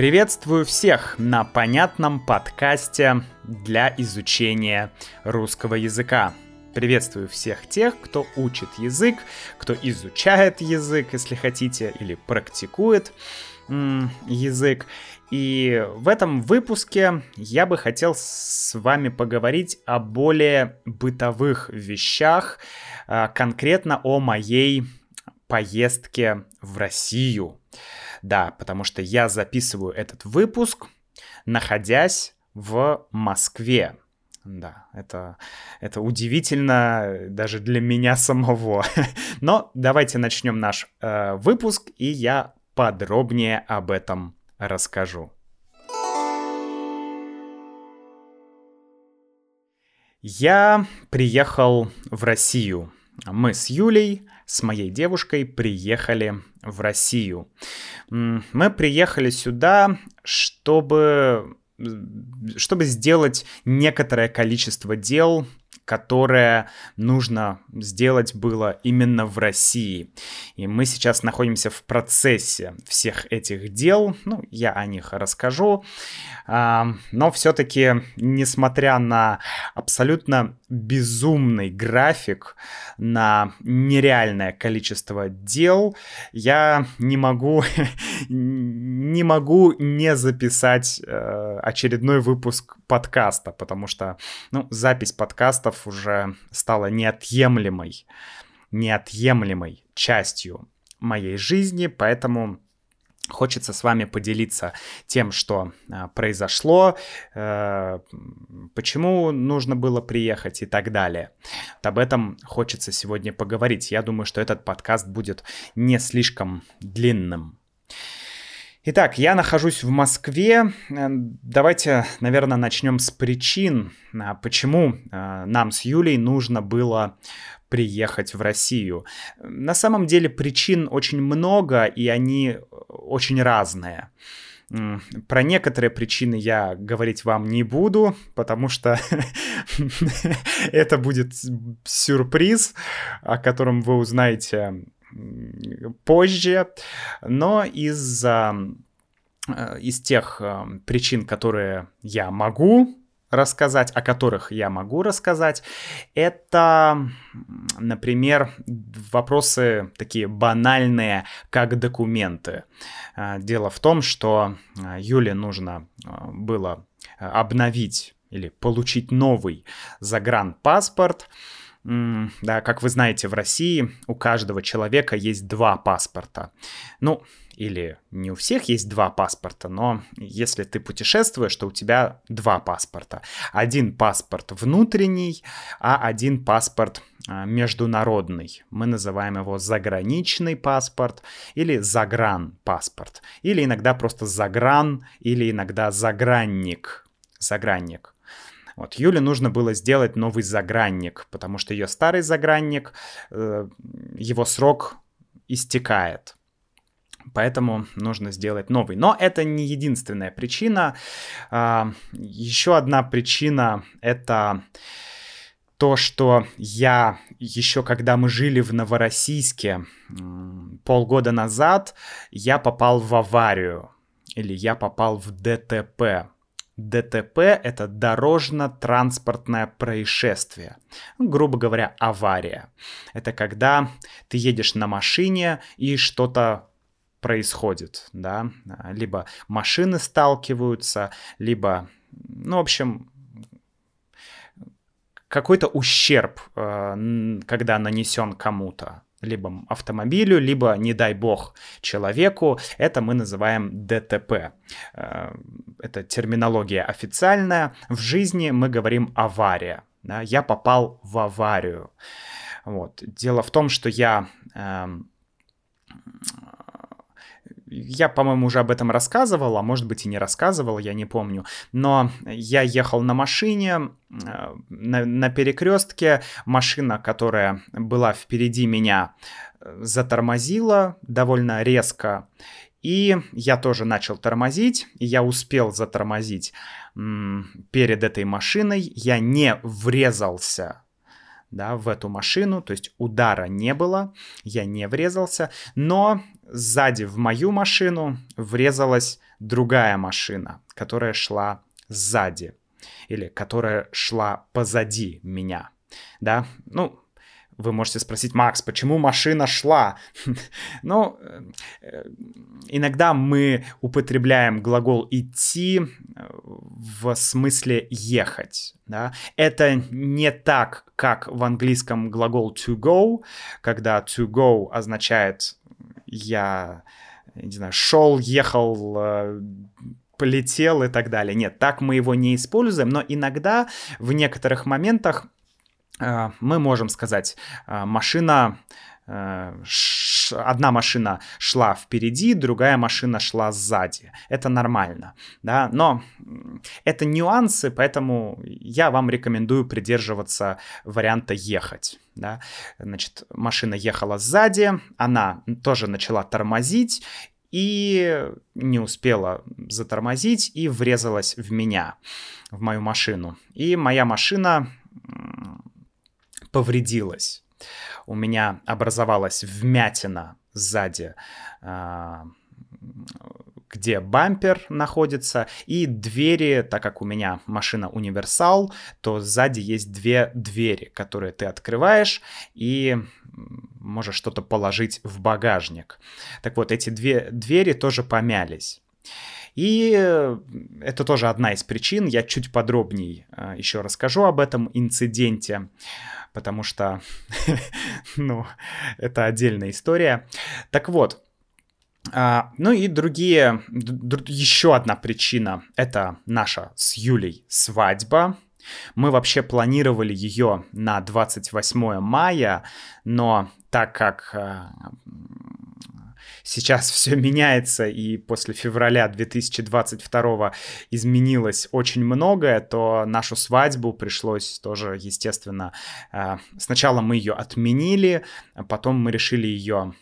Приветствую всех на понятном подкасте для изучения русского языка. Приветствую всех тех, кто учит язык, кто изучает язык, если хотите, или практикует язык. И в этом выпуске я бы хотел с вами поговорить о более бытовых вещах, а, конкретно о моей поездке в Россию. Да, потому что я записываю этот выпуск, находясь в Москве. Да, это, это удивительно даже для меня самого. Но давайте начнем наш э, выпуск, и я подробнее об этом расскажу. Я приехал в Россию. Мы с Юлей с моей девушкой приехали в Россию. Мы приехали сюда, чтобы чтобы сделать некоторое количество дел которое нужно сделать было именно в России. И мы сейчас находимся в процессе всех этих дел. Ну, я о них расскажу. А, но все-таки, несмотря на абсолютно безумный график, на нереальное количество дел, я не могу, не могу не записать э, очередной выпуск подкаста, потому что, ну, запись подкастов уже стала неотъемлемой, неотъемлемой частью моей жизни, поэтому Хочется с вами поделиться тем, что э, произошло, э, почему нужно было приехать и так далее. Об этом хочется сегодня поговорить. Я думаю, что этот подкаст будет не слишком длинным. Итак, я нахожусь в Москве. Э, давайте, наверное, начнем с причин, а, почему э, нам с Юлей нужно было приехать в Россию. На самом деле причин очень много, и они очень разные. Про некоторые причины я говорить вам не буду, потому что это будет сюрприз, о котором вы узнаете позже, но из, э, из тех э, причин, которые я могу рассказать, о которых я могу рассказать, это, например, вопросы такие банальные, как документы. Э, дело в том, что Юле нужно было обновить или получить новый загранпаспорт, да, как вы знаете, в России у каждого человека есть два паспорта. Ну, или не у всех есть два паспорта, но если ты путешествуешь, то у тебя два паспорта. Один паспорт внутренний, а один паспорт а, международный. Мы называем его заграничный паспорт или загранпаспорт. Или иногда просто загран, или иногда загранник. Загранник. Вот Юле нужно было сделать новый загранник, потому что ее старый загранник, э, его срок истекает. Поэтому нужно сделать новый. Но это не единственная причина. А, еще одна причина это то, что я еще когда мы жили в Новороссийске полгода назад, я попал в аварию или я попал в ДТП. ДТП — это дорожно-транспортное происшествие. Ну, грубо говоря, авария. Это когда ты едешь на машине и что-то происходит, да, либо машины сталкиваются, либо, ну, в общем, какой-то ущерб, э, когда нанесен кому-то либо автомобилю, либо, не дай бог, человеку. Это мы называем ДТП. Э, это терминология официальная. В жизни мы говорим авария. Да? Я попал в аварию. Вот. Дело в том, что я эм, я, по-моему, уже об этом рассказывал, а может быть и не рассказывал, я не помню. Но я ехал на машине, э, на, на перекрестке, машина, которая была впереди меня, э, затормозила довольно резко. И я тоже начал тормозить, и я успел затормозить перед этой машиной, я не врезался да, в эту машину, то есть удара не было, я не врезался, но сзади в мою машину врезалась другая машина, которая шла сзади или которая шла позади меня. Да, ну, вы можете спросить, Макс, почему машина шла? ну, э, иногда мы употребляем глагол идти в смысле ехать. Да? Это не так, как в английском глагол to go, когда to go означает я, не знаю, шел, ехал, э, полетел и так далее. Нет, так мы его не используем, но иногда в некоторых моментах Э, мы можем сказать, э, машина одна машина шла впереди, другая машина шла сзади. Это нормально, да, но это нюансы, поэтому я вам рекомендую придерживаться варианта ехать, да. Значит, машина ехала сзади, она тоже начала тормозить, и не успела затормозить и врезалась в меня, в мою машину. И моя машина повредилась. У меня образовалась вмятина сзади, а, где бампер находится, и двери, так как у меня машина универсал, то сзади есть две двери, которые ты открываешь и можешь что-то положить в багажник. Так вот, эти две двери тоже помялись. И это тоже одна из причин. Я чуть подробнее а, еще расскажу об этом инциденте потому что, ну, это отдельная история. Так вот, а, ну и другие, еще одна причина, это наша с Юлей свадьба. Мы вообще планировали ее на 28 мая, но так как а, сейчас все меняется, и после февраля 2022 изменилось очень многое, то нашу свадьбу пришлось тоже, естественно, э, сначала мы ее отменили, а потом мы решили ее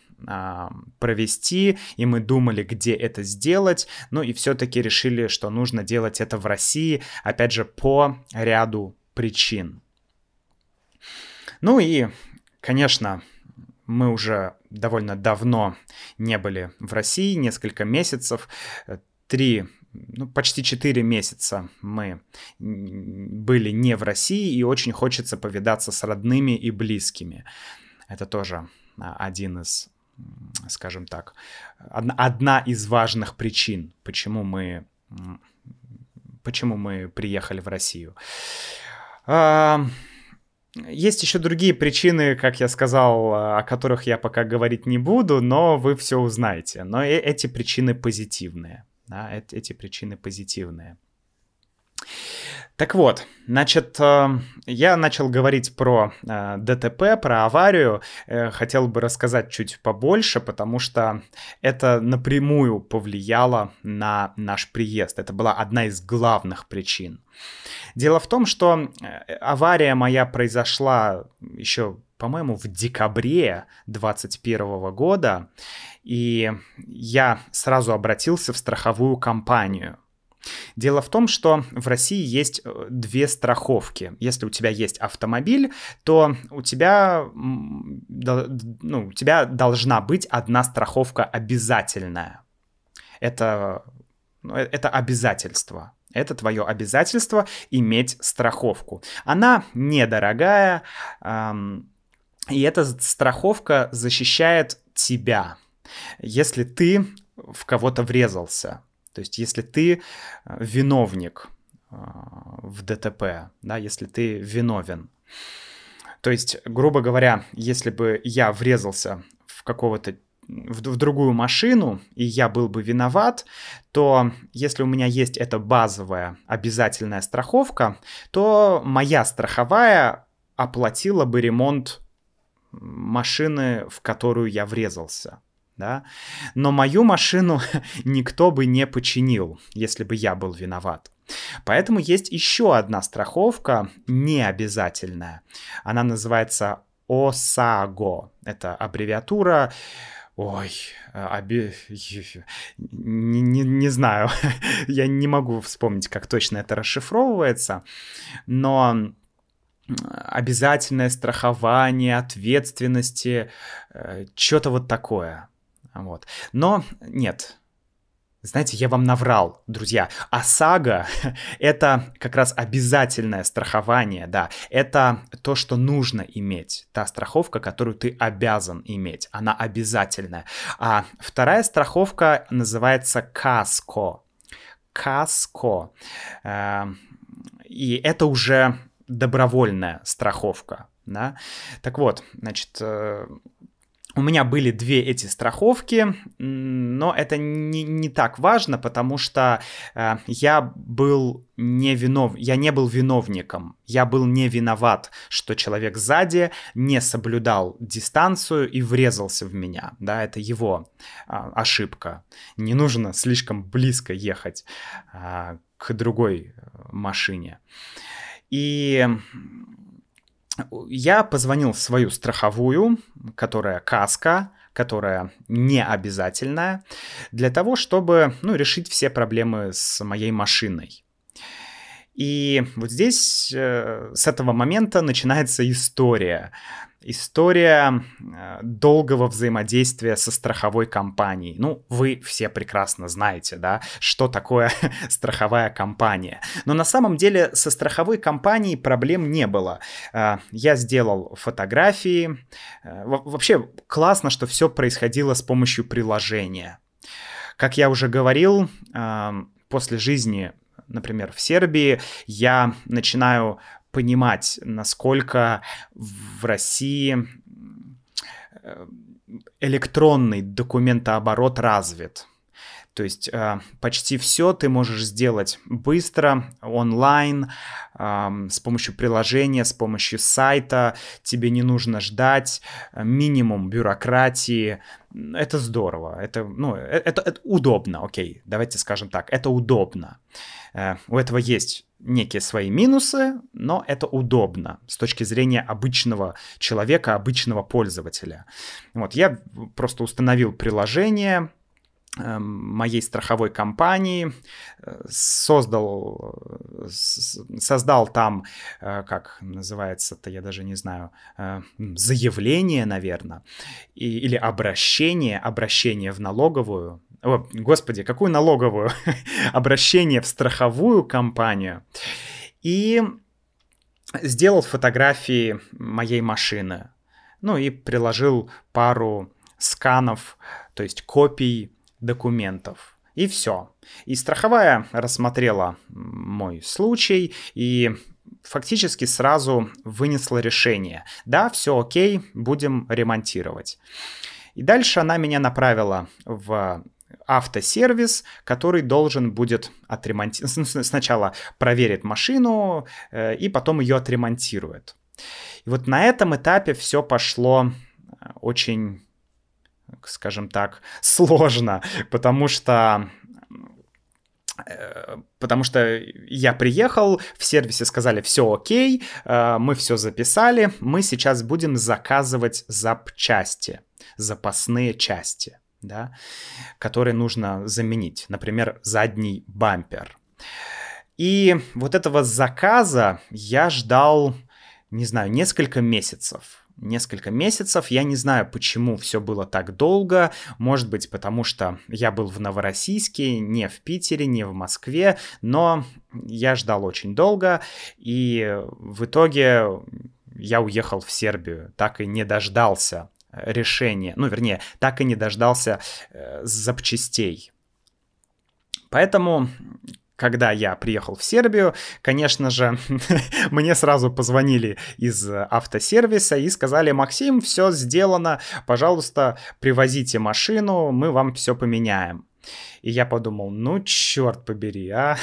провести, и мы думали, где это сделать, ну и все-таки решили, что нужно делать это в России, опять же, по ряду причин. Ну и, конечно, мы уже довольно давно не были в России, несколько месяцев, три ну, почти 4 месяца мы были не в России, и очень хочется повидаться с родными и близкими. Это тоже а, один из, скажем так, одна из важных причин, почему мы, почему мы приехали в Россию. А, есть еще другие причины, как я сказал, о которых я пока говорить не буду, но вы все узнаете. Но эти причины позитивные. Да, эти причины позитивные. Так вот, значит, э, я начал говорить про э, ДТП, про аварию. Э, хотел бы рассказать чуть побольше, потому что это напрямую повлияло на наш приезд. Это была одна из главных причин. Дело в том, что авария моя произошла еще, по-моему, в декабре 2021 года, и я сразу обратился в страховую компанию – Дело в том, что в России есть э, две страховки. Если у тебя есть автомобиль, то у тебя, ну, у тебя должна быть одна страховка обязательная. Это, ну, э, это обязательство. Это твое обязательство иметь страховку. Она недорогая, эм, и эта страховка защищает тебя, если ты в кого-то врезался. То есть если ты э, виновник э, в ДТП, да, если ты виновен. То есть, грубо говоря, если бы я врезался в какого-то в, в другую машину, и я был бы виноват, то если у меня есть эта базовая обязательная страховка, то моя страховая оплатила бы ремонт машины, в которую я врезался да, но мою машину никто бы не починил, если бы я был виноват. Поэтому есть еще одна страховка, необязательная. Она называется ОСАГО. Это аббревиатура Ой, оби... не, не, не знаю, я не могу вспомнить, как точно это расшифровывается, но обязательное страхование, ответственности, э, что-то вот такое. Вот. Но нет, знаете, я вам наврал, друзья. ОСАГО — это как раз обязательное страхование, да. Это то, что нужно иметь. Та страховка, которую ты обязан иметь. Она обязательная. А вторая страховка называется КАСКО. КАСКО. Эм, и это уже добровольная страховка. Да? Так вот, значит, э, у меня были две эти страховки, но это не, не так важно, потому что э, я был не винов, я не был виновником, я был не виноват, что человек сзади не соблюдал дистанцию и врезался в меня, да, это его э, ошибка. Не нужно слишком близко ехать э, к другой машине. И я позвонил в свою страховую, которая каска, которая не обязательная, для того, чтобы ну, решить все проблемы с моей машиной. И вот здесь э, с этого момента начинается история история э, долгого взаимодействия со страховой компанией. Ну, вы все прекрасно знаете, да, что такое страховая компания. Но на самом деле со страховой компанией проблем не было. Э, я сделал фотографии. Э, вообще классно, что все происходило с помощью приложения. Как я уже говорил, после жизни например, в Сербии, я начинаю понимать, насколько в России э, электронный документооборот развит. То есть э, почти все ты можешь сделать быстро, онлайн, э, с помощью приложения, с помощью сайта. Тебе не нужно ждать, э, минимум бюрократии. Это здорово, это, ну, это, это удобно, окей, давайте скажем так, это удобно. У этого есть некие свои минусы, но это удобно с точки зрения обычного человека, обычного пользователя. Вот, я просто установил приложение, эм, моей страховой компании, э, создал, создал там, э, как называется-то, я даже не знаю, заявление, наверное, или обращение, обращение в налоговую, о, господи, какую налоговую? Обращение в страховую компанию. И сделал фотографии моей машины. Ну и приложил пару сканов, то есть копий документов. И все. И страховая рассмотрела мой случай и фактически сразу вынесла решение. Да, все окей, будем ремонтировать. И дальше она меня направила в автосервис, который должен будет отремонтировать, сначала проверит машину э, и потом ее отремонтирует. И вот на этом этапе все пошло э, очень, скажем так, сложно, потому что э, потому что я приехал, в сервисе сказали, все окей, мы все записали, мы сейчас будем заказывать запчасти, запасные части да, который нужно заменить, например, задний бампер. И вот этого заказа я ждал, не знаю, несколько месяцев. Несколько месяцев, я не знаю, почему все было так долго, может быть, потому что я был в Новороссийске, не в Питере, не в Москве, но я ждал очень долго, и в итоге я уехал в Сербию, так и не дождался решения, ну, вернее, так и не дождался э, запчастей. Поэтому когда я приехал в Сербию, конечно же, мне сразу позвонили из автосервиса и сказали, Максим, все сделано, пожалуйста, привозите машину, мы вам все поменяем. И я подумал, ну, черт побери, а.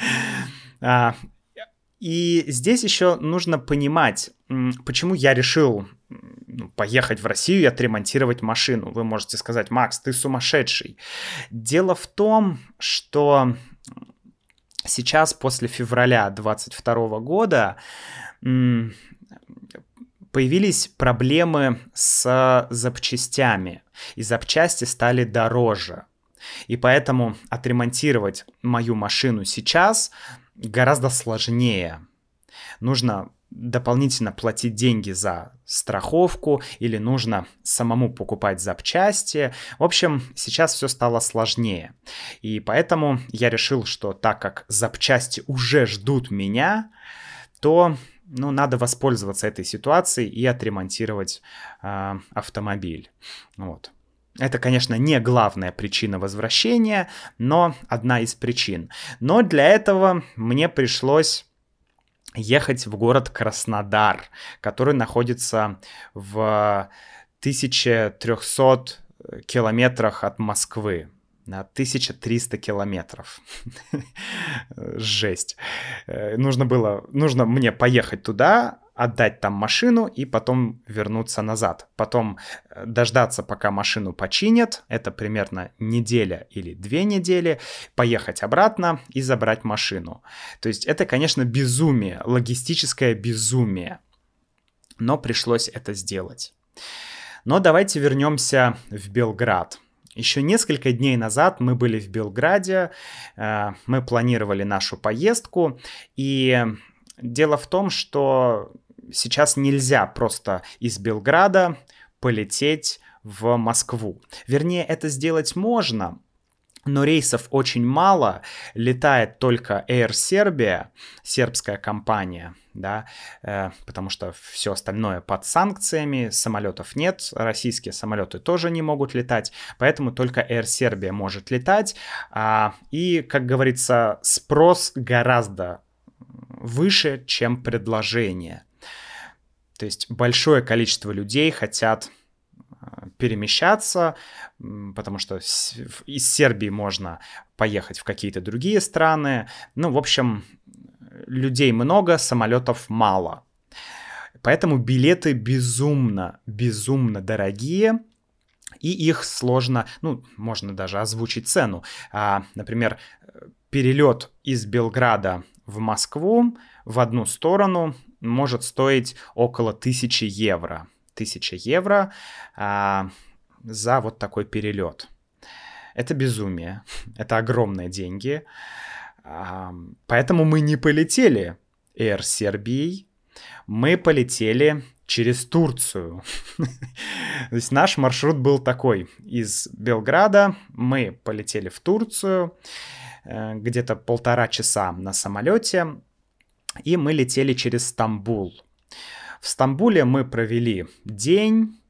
а и здесь еще нужно понимать, почему я решил поехать в Россию и отремонтировать машину. Вы можете сказать, Макс, ты сумасшедший. Дело в том, что сейчас после февраля 22 года появились проблемы с запчастями, и запчасти стали дороже. И поэтому отремонтировать мою машину сейчас гораздо сложнее. Нужно дополнительно платить деньги за страховку или нужно самому покупать запчасти. В общем, сейчас все стало сложнее. И поэтому я решил, что так как запчасти уже ждут меня, то ну, надо воспользоваться этой ситуацией и отремонтировать э, автомобиль. Вот. Это, конечно, не главная причина возвращения, но одна из причин. Но для этого мне пришлось ехать в город Краснодар, который находится в 1300 километрах от Москвы на 1300 километров. Жесть. Э, нужно было, нужно мне поехать туда, отдать там машину и потом вернуться назад. Потом э, дождаться, пока машину починят, это примерно неделя или две недели, поехать обратно и забрать машину. То есть это, конечно, безумие, логистическое безумие. Но пришлось это сделать. Но давайте вернемся в Белград. Еще несколько дней назад мы были в Белграде, э, мы планировали нашу поездку, и дело в том, что сейчас нельзя просто из Белграда полететь в Москву. Вернее, это сделать можно, но рейсов очень мало, летает только Air Serbia, сербская компания, да, э, потому что все остальное под санкциями, самолетов нет, российские самолеты тоже не могут летать, поэтому только Air Serbia может летать, а, и, как говорится, спрос гораздо выше, чем предложение. То есть большое количество людей хотят перемещаться, потому что из Сербии можно поехать в какие-то другие страны. Ну, в общем, людей много, самолетов мало. Поэтому билеты безумно, безумно дорогие, и их сложно, ну, можно даже озвучить цену. А, например, перелет из Белграда в Москву в одну сторону может стоить около 1000 евро. 1000 евро а, за вот такой перелет. Это безумие, это огромные деньги. А, поэтому мы не полетели Air Сербией, мы полетели через Турцию. То есть наш маршрут был такой. Из Белграда мы полетели в Турцию, э, где-то полтора часа на самолете, и мы летели через Стамбул. В Стамбуле мы провели день,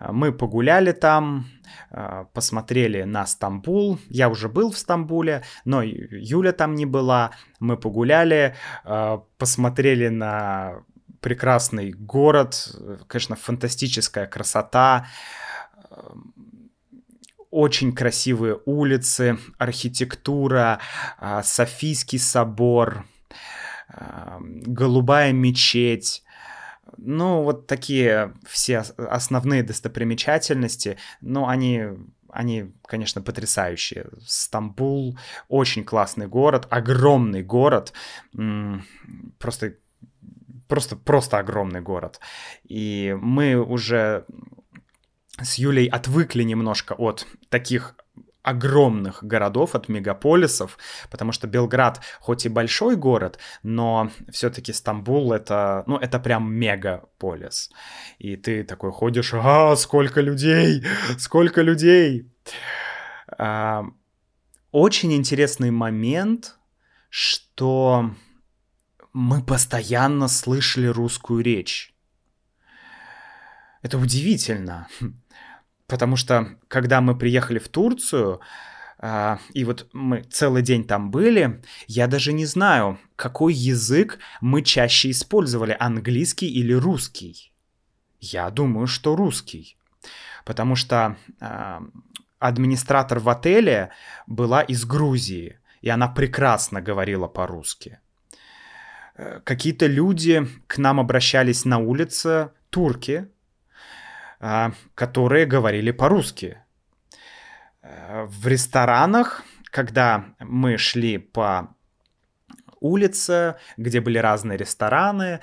э, мы погуляли там, э, посмотрели на Стамбул. Я уже был в Стамбуле, но Юля там не была. Мы погуляли, э, посмотрели на прекрасный город, конечно, фантастическая красота, очень красивые улицы, архитектура, Софийский собор, голубая мечеть, ну, вот такие все основные достопримечательности, но они они, конечно, потрясающие. Стамбул очень классный город, огромный город, просто, просто, просто огромный город. И мы уже с Юлей отвыкли немножко от таких огромных городов, от мегаполисов, потому что Белград хоть и большой город, но все-таки Стамбул это, ну, это прям мегаполис. И ты такой ходишь, а, сколько людей, сколько людей. А, очень интересный момент, что мы постоянно слышали русскую речь. Это удивительно. Потому что, когда мы приехали в Турцию, Uh, и вот мы целый день там были, я даже не знаю, какой язык мы чаще использовали, английский или русский. Я думаю, что русский. Потому что uh, администратор в отеле была из Грузии, и она прекрасно говорила по-русски. Uh, какие-то люди к нам обращались на улице, турки, а, которые говорили по-русски. Э, в ресторанах, когда мы шли по улице, где были разные рестораны,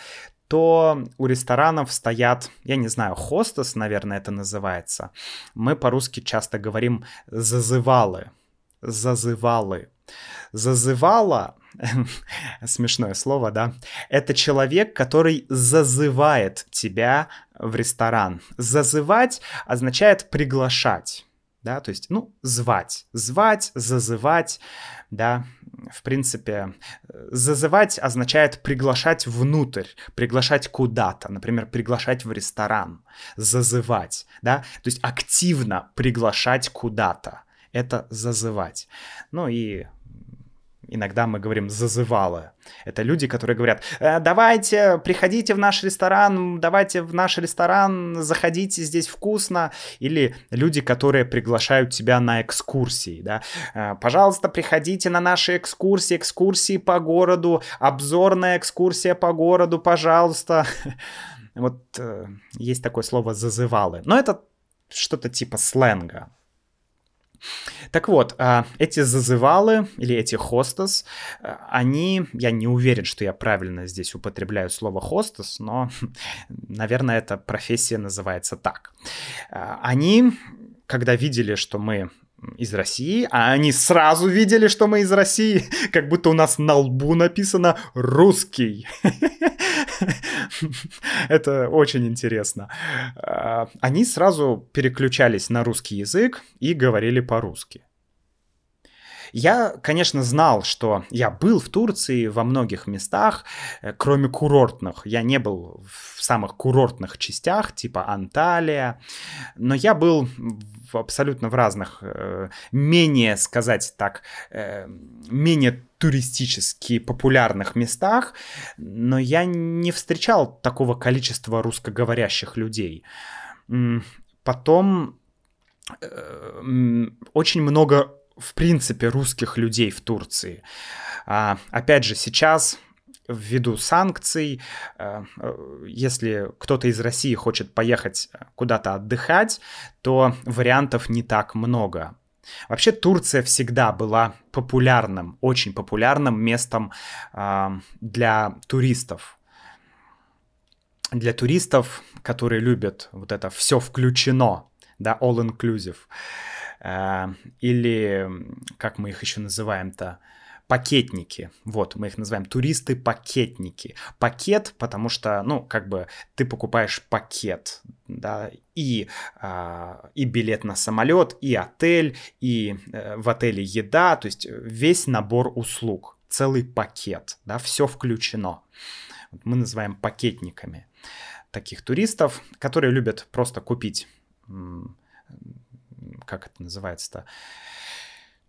то у ресторанов стоят, я не знаю, хостес, наверное, это называется. Мы по-русски часто говорим зазывалы. Зазывалы. Зазывала, смешное слово, да, это человек, который зазывает тебя в ресторан. Зазывать означает приглашать да, то есть, ну, звать, звать, зазывать, да, в принципе, зазывать означает приглашать внутрь, приглашать куда-то, например, приглашать в ресторан, зазывать, да, то есть активно приглашать куда-то, это зазывать. Ну и иногда мы говорим зазывало. Это люди, которые говорят, «Э, давайте, приходите в наш ресторан, давайте в наш ресторан, заходите, здесь вкусно. Или люди, которые приглашают тебя на экскурсии, да. «Э, пожалуйста, приходите на наши экскурсии, экскурсии по городу, обзорная экскурсия по городу, пожалуйста. Вот э, есть такое слово зазывалы. Но это что-то типа сленга. Так вот, а, эти зазывалы или эти хостес, а, они, я не уверен, что я правильно здесь употребляю слово хостес, но, наверное, эта профессия называется так. А, они, когда видели, что мы из России, а они сразу видели, что мы из России, как будто у нас на лбу написано «русский». Это очень интересно. А, они сразу переключались на русский язык и говорили по-русски. Я, конечно, знал, что я был в Турции во многих местах, э, кроме курортных. Я не был в самых курортных частях, типа Анталия, но я был в абсолютно в разных, э, менее, сказать так, э, менее туристически популярных местах, но я не встречал такого количества русскоговорящих людей. Потом очень много в принципе, русских людей в Турции. А, опять же, сейчас ввиду санкций, э, если кто-то из России хочет поехать куда-то отдыхать, то вариантов не так много. Вообще Турция всегда была популярным, очень популярным местом для туристов. Для туристов, которые любят вот это все включено, да, all inclusive. Э, или, как мы их еще называем-то, пакетники. Вот, мы их называем туристы-пакетники. Пакет, потому что, ну, как бы ты покупаешь пакет, да, и, а, и билет на самолет, и отель, и э, в отеле еда, то есть весь набор услуг, целый пакет, да, все включено. Мы называем пакетниками таких туристов, которые любят просто купить как это называется-то,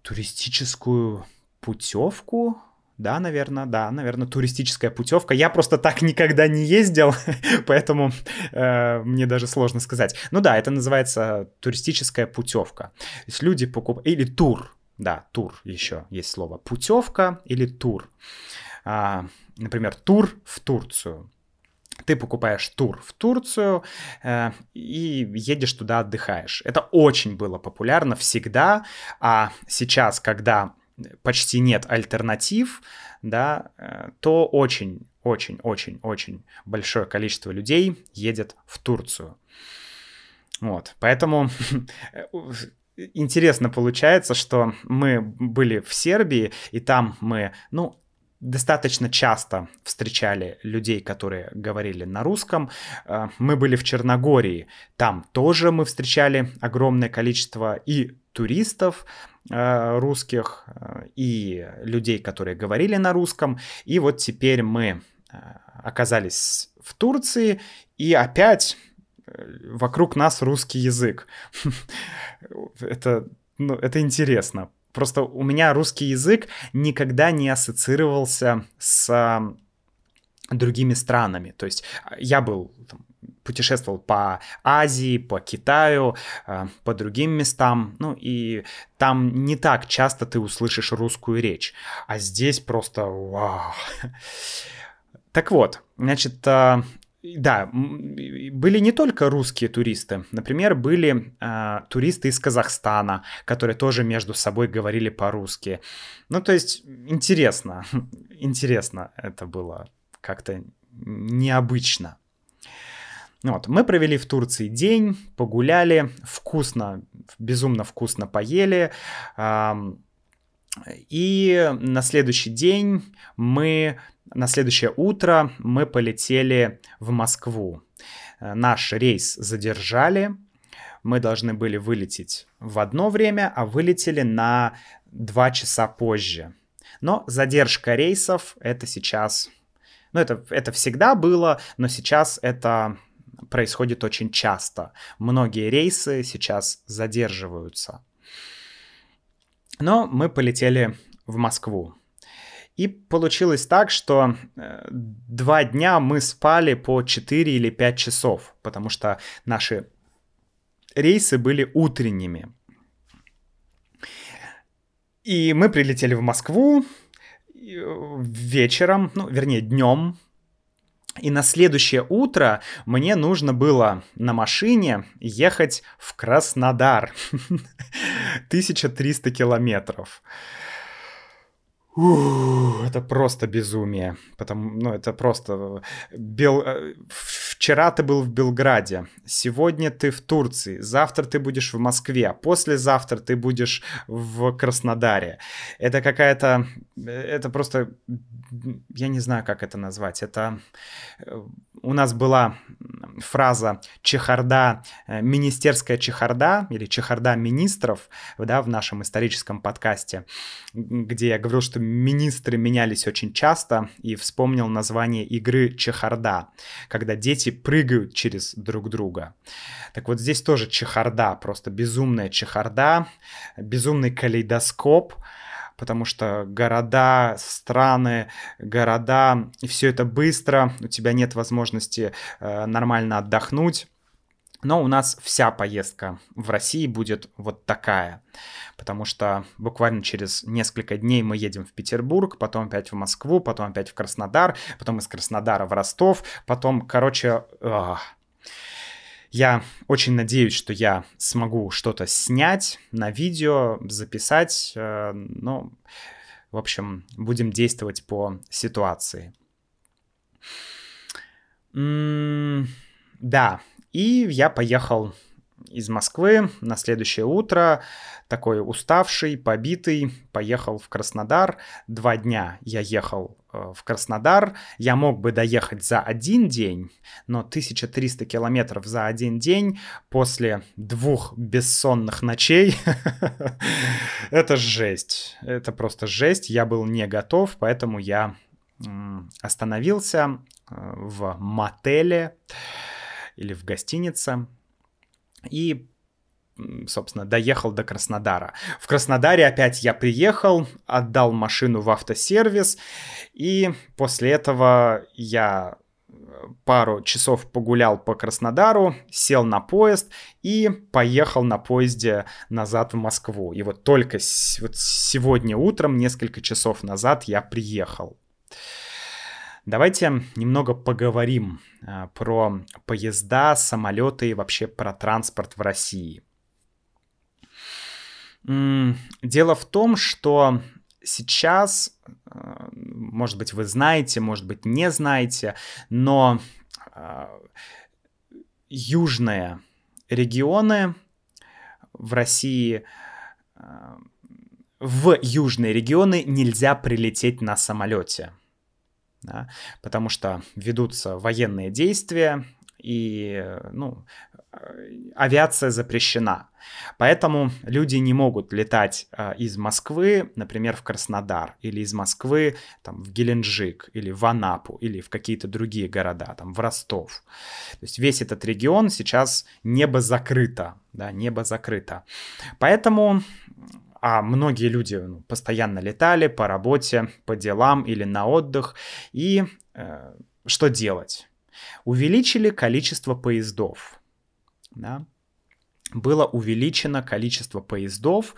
туристическую путевку, да, наверное, да, наверное, туристическая путевка. Я просто так никогда не ездил, поэтому э, мне даже сложно сказать. Ну да, это называется туристическая путевка. То есть люди покупают... Или тур, да, тур еще есть слово. Путевка или тур. А, например, тур в Турцию ты покупаешь тур в Турцию э, и едешь туда отдыхаешь. Это очень было популярно всегда, а сейчас, когда почти нет альтернатив, да, э, то очень, очень, очень, очень большое количество людей едет в Турцию. Вот, поэтому интересно получается, что мы были в Сербии, и там мы, ну, достаточно часто встречали людей, которые говорили на русском. Э, мы были в Черногории, там тоже мы встречали огромное количество и туристов э, русских, э, и людей, которые говорили на русском. И вот теперь мы оказались в Турции, и опять вокруг нас русский язык. Это, ну, это интересно, Просто у меня русский язык никогда не ассоциировался с другими странами. То есть я был там, путешествовал по Азии, по Китаю, а, по другим местам, ну и там не так часто ты услышишь русскую речь, а здесь просто вау. Так вот, значит, а, да, были не только русские туристы. Например, были э, туристы из Казахстана, которые тоже между собой говорили по-русски. Ну, то есть, интересно, интересно это было как-то необычно. Вот, мы провели в Турции день, погуляли, вкусно, безумно вкусно поели. И на следующий день мы, на следующее утро мы полетели в Москву. Наш рейс задержали, мы должны были вылететь в одно время, а вылетели на два часа позже. Но задержка рейсов это сейчас... Ну, это, это всегда было, но сейчас это происходит очень часто. Многие рейсы сейчас задерживаются. Но мы полетели в Москву. И получилось так, что э, два дня мы спали по 4 или 5 часов, потому что наши рейсы были утренними. И мы прилетели в Москву э, вечером, ну, вернее, днем. И на следующее утро мне нужно было на машине ехать в Краснодар. 1300 километров. Это просто безумие. Потому, ну, это просто... Бел... Э, вчера ты был в Белграде, сегодня ты в Турции, завтра ты будешь в Москве, послезавтра ты будешь в Краснодаре. Это какая-то... Это просто... Я не знаю, как это назвать. Это... У нас была фраза чехарда, э, министерская чехарда или чехарда министров, да, в нашем историческом подкасте, где я говорил, что министры менялись очень часто, и вспомнил название игры чехарда, когда дети прыгают через друг друга. Так вот здесь тоже чехарда, просто безумная чехарда, безумный калейдоскоп, потому что города, страны, города, и все это быстро, у тебя нет возможности э, нормально отдохнуть. Но у нас вся поездка в России будет вот такая, потому что буквально через несколько дней мы едем в Петербург, потом опять в Москву, потом опять в Краснодар, потом из Краснодара в Ростов, потом, короче, ах, я очень надеюсь, что я смогу что-то снять на видео, записать. Ну, в общем, будем действовать по ситуации. Да, и я поехал из Москвы на следующее утро, такой уставший, побитый, поехал в Краснодар. Два дня я ехал в Краснодар. Я мог бы доехать за один день, но 1300 километров за один день после двух бессонных ночей — это жесть. Это просто жесть. Я был не готов, поэтому я остановился э, в мотеле или в гостинице и собственно, доехал до Краснодара. В Краснодаре опять я приехал, отдал машину в автосервис, и после этого я э, пару часов погулял по Краснодару, сел на поезд и поехал на поезде назад в Москву. И вот только вот сегодня утром, несколько часов назад, я приехал. Давайте немного поговорим а, про поезда, самолеты и вообще про транспорт в России. Дело в том, что сейчас, а, может быть, вы знаете, может быть, не знаете, но а, южные регионы в России в южные регионы нельзя прилететь на самолете да, потому что ведутся военные действия, и ну, авиация запрещена. Поэтому люди не могут летать э, из Москвы, например, в Краснодар, или из Москвы там, в Геленджик, или в Анапу, или в какие-то другие города, там, в Ростов. То есть весь этот регион сейчас небо закрыто, да, небо закрыто. Поэтому а многие люди ну, постоянно летали по работе, по делам или на отдых. И э, что делать? Увеличили количество поездов. Да? было увеличено количество поездов,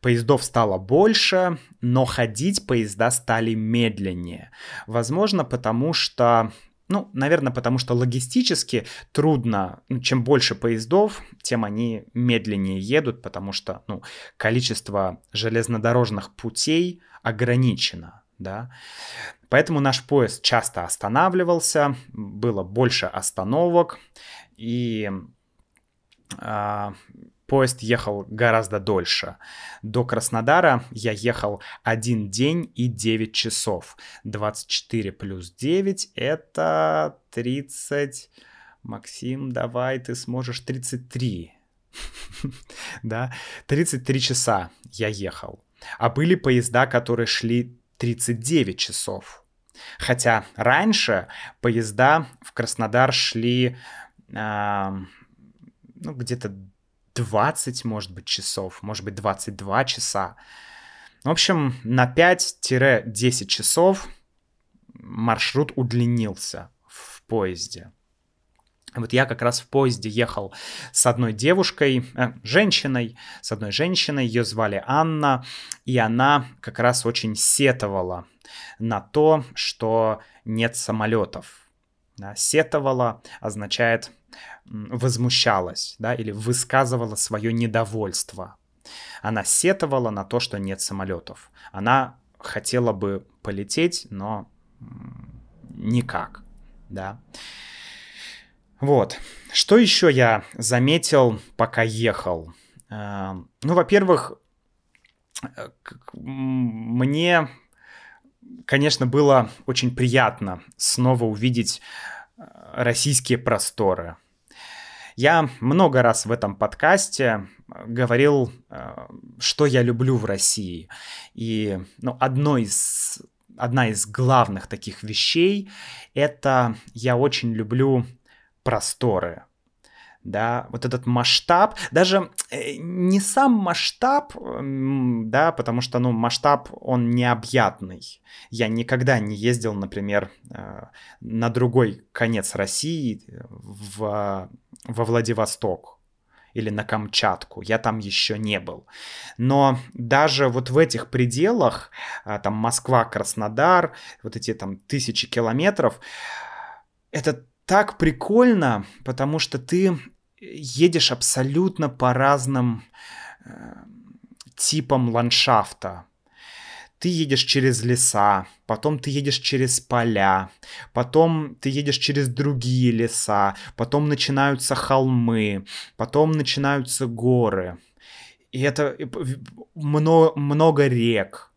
поездов стало больше, но ходить поезда стали медленнее. Возможно, потому что ну, наверное, потому что логистически трудно, ну, чем больше поездов, тем они медленнее едут, потому что, ну, количество железнодорожных путей ограничено, да. Поэтому наш поезд часто останавливался, было больше остановок, и поезд ехал гораздо дольше. До Краснодара я ехал один день и 9 часов. 24 плюс 9 это 30... Максим, давай, ты сможешь 33. Да, 33 часа я ехал. А были поезда, которые шли 39 часов. Хотя раньше поезда в Краснодар шли ну, где-то 20, может быть, часов, может быть, 22 часа. В общем, на 5-10 часов маршрут удлинился в поезде. Вот я как раз в поезде ехал с одной девушкой, э, женщиной, с одной женщиной, ее звали Анна, и она как раз очень сетовала на то, что нет самолетов. Сетовала означает возмущалась, да, или высказывала свое недовольство. Она сетовала на то, что нет самолетов. Она хотела бы полететь, но никак, да. Вот. Что еще я заметил, пока ехал? Э, ну, во-первых, э, мне, конечно, было очень приятно снова увидеть э, российские просторы. Я много раз в этом подкасте говорил, что я люблю в России. И ну, одно из, одна из главных таких вещей — это я очень люблю просторы. Да, вот этот масштаб, даже э, не сам масштаб, да, потому что, ну, масштаб, он необъятный. Я никогда не ездил, например, э, на другой конец России, в, во Владивосток или на Камчатку. Я там еще не был. Но даже вот в этих пределах, а, там Москва, Краснодар, вот эти там тысячи километров, это так прикольно, потому что ты едешь абсолютно по разным э, типам ландшафта. Ты едешь через леса, потом ты едешь через поля, потом ты едешь через другие леса, потом начинаются холмы, потом начинаются горы. И это много, много рек.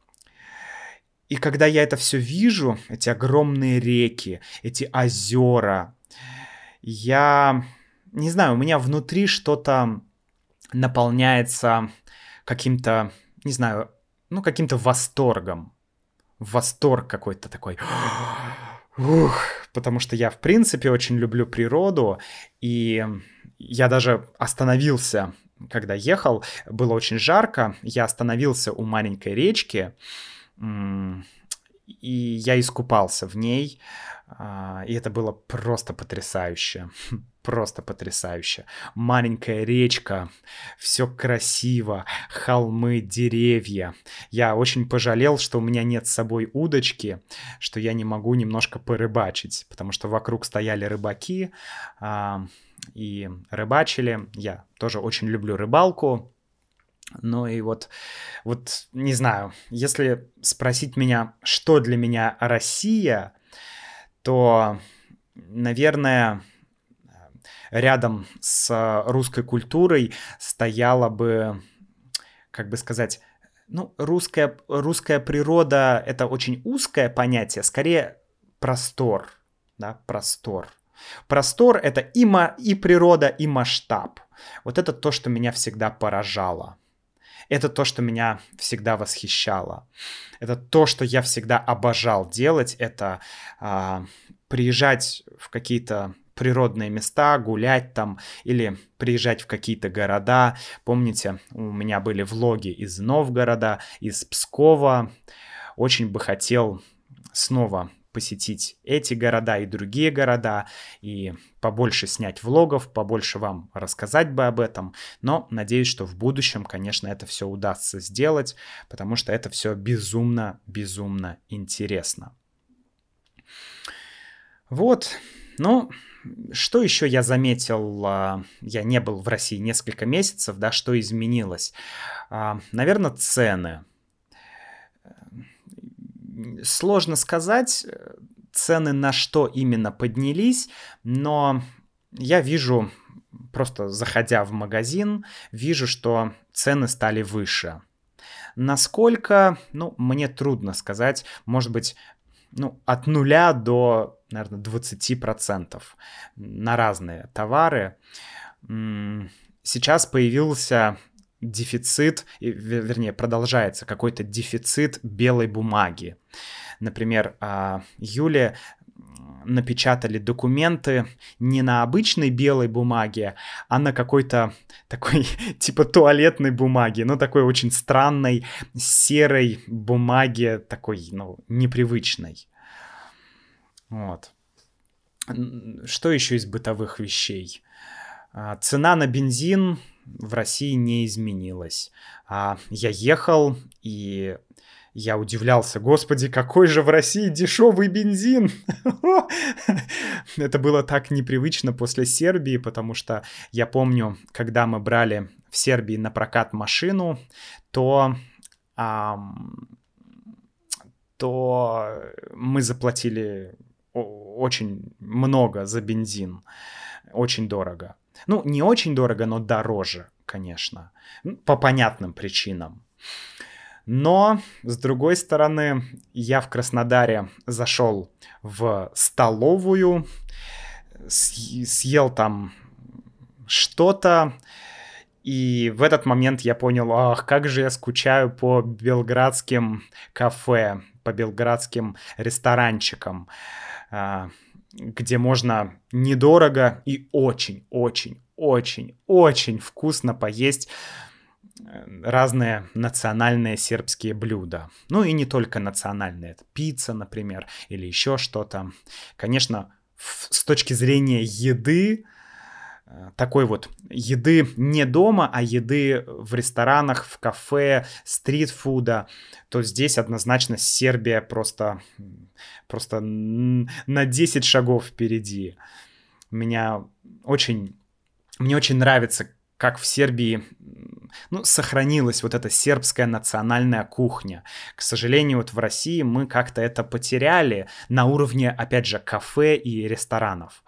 И когда я это все вижу, эти огромные реки, эти озера, я не знаю, у меня внутри что-то наполняется каким-то, не знаю, ну, каким-то восторгом. Восторг какой-то такой. Ух, потому что я, в принципе, очень люблю природу, и я даже остановился, когда ехал, было очень жарко, я остановился у маленькой речки, и я искупался в ней, и это было просто потрясающе. Просто потрясающе. Маленькая речка, все красиво, холмы, деревья. Я очень пожалел, что у меня нет с собой удочки, что я не могу немножко порыбачить, потому что вокруг стояли рыбаки а, и рыбачили. Я тоже очень люблю рыбалку, ну и вот, вот не знаю, если спросить меня, что для меня Россия, то, наверное, рядом с русской культурой стояла бы, как бы сказать, ну, русская, русская природа — это очень узкое понятие, скорее простор, да, простор. Простор — это и, ма, и природа, и масштаб. Вот это то, что меня всегда поражало. Это то, что меня всегда восхищало. Это то, что я всегда обожал делать. Это а, приезжать в какие-то природные места, гулять там или приезжать в какие-то города. Помните, у меня были влоги из Новгорода, из Пскова. Очень бы хотел снова посетить эти города и другие города, и побольше снять влогов, побольше вам рассказать бы об этом. Но надеюсь, что в будущем, конечно, это все удастся сделать, потому что это все безумно, безумно интересно. Вот, ну, что еще я заметил? А, я не был в России несколько месяцев, да, что изменилось? А, Наверное, цены сложно сказать, цены на что именно поднялись, но я вижу просто заходя в магазин, вижу, что цены стали выше. Насколько, ну, мне трудно сказать, может быть, ну, от нуля до, наверное, 20% на разные товары. Сейчас появился дефицит, вернее, продолжается какой-то дефицит белой бумаги. Например, а, Юлия напечатали документы не на обычной белой бумаге, а на какой-то такой типа туалетной бумаги, ну такой очень странной серой бумаге, такой, ну, непривычной. Вот. Что еще из бытовых вещей? А, цена на бензин в России не изменилась. А, я ехал и я удивлялся, господи, какой же в России дешевый бензин! Это было так непривычно после Сербии, потому что я помню, когда мы брали в Сербии на прокат машину, то то мы заплатили очень много за бензин, очень дорого. Ну, не очень дорого, но дороже, конечно, по понятным причинам. Но, с другой стороны, я в Краснодаре зашел в столовую, съел там что-то, и в этот момент я понял, ах, как же я скучаю по белградским кафе, по белградским ресторанчикам, а, где можно недорого и очень-очень-очень-очень вкусно поесть разные национальные сербские блюда. Ну и не только национальные, это пицца, например, или еще что-то. Конечно, с точки зрения еды, э, такой вот еды не дома, а еды в ресторанах, в кафе, стритфуда, то здесь однозначно Сербия просто, просто на 10 шагов впереди. Меня очень, мне очень нравится, как в Сербии ну, сохранилась вот эта сербская национальная кухня. К сожалению, вот в России мы как-то это потеряли на уровне, опять же, кафе и ресторанов.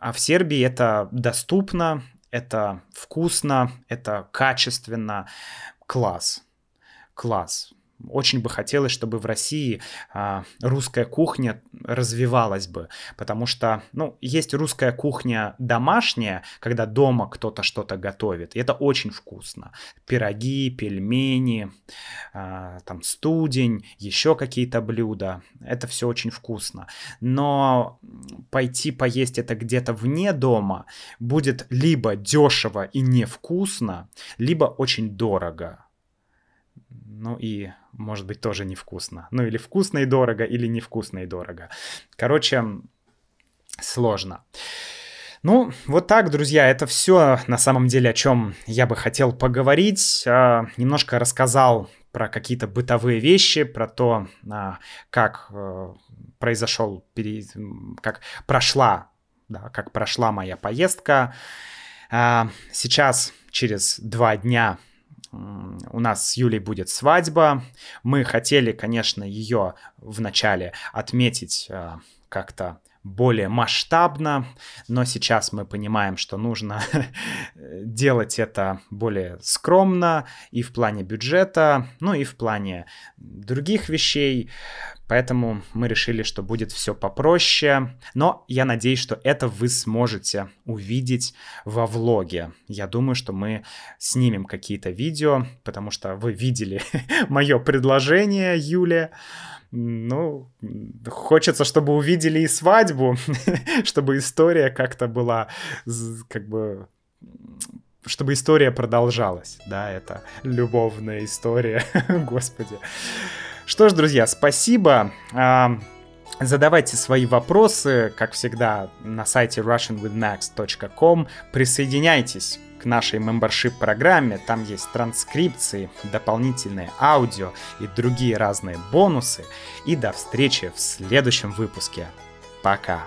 А, в Сербии это доступно, это вкусно, это качественно. Класс. Класс. Очень бы хотелось, чтобы в России а, русская кухня развивалась бы, потому что, ну, есть русская кухня домашняя, когда дома кто-то что-то готовит, и это очень вкусно. Пироги, пельмени, а, там студень, еще какие-то блюда, это все очень вкусно. Но пойти поесть это где-то вне дома будет либо дешево и невкусно, либо очень дорого. Ну и может быть тоже невкусно. Ну или вкусно и дорого, или невкусно и дорого. Короче, сложно. Ну, вот так, друзья, это все на самом деле, о чем я бы хотел поговорить. А, немножко рассказал про какие-то бытовые вещи, про то, а, как э, произошел, как прошла, да, как прошла моя поездка. А, сейчас, через два дня, у нас с Юлей будет свадьба. Мы хотели, конечно, ее вначале отметить э, как-то более масштабно, но сейчас мы понимаем, что нужно делать это более скромно и в плане бюджета, ну и в плане других вещей. Поэтому мы решили, что будет все попроще. Но я надеюсь, что это вы сможете увидеть во влоге. Я думаю, что мы снимем какие-то видео, потому что вы видели мое предложение, Юлия. Ну, хочется, чтобы увидели и свадьбу, чтобы история как-то была, как бы, чтобы история продолжалась, да, это любовная история, господи. Что ж, друзья, спасибо. А, задавайте свои вопросы, как всегда, на сайте russianwithmax.com. Присоединяйтесь к нашей мембершип программе. Там есть транскрипции, дополнительные аудио и другие разные бонусы. И до встречи в следующем выпуске. Пока.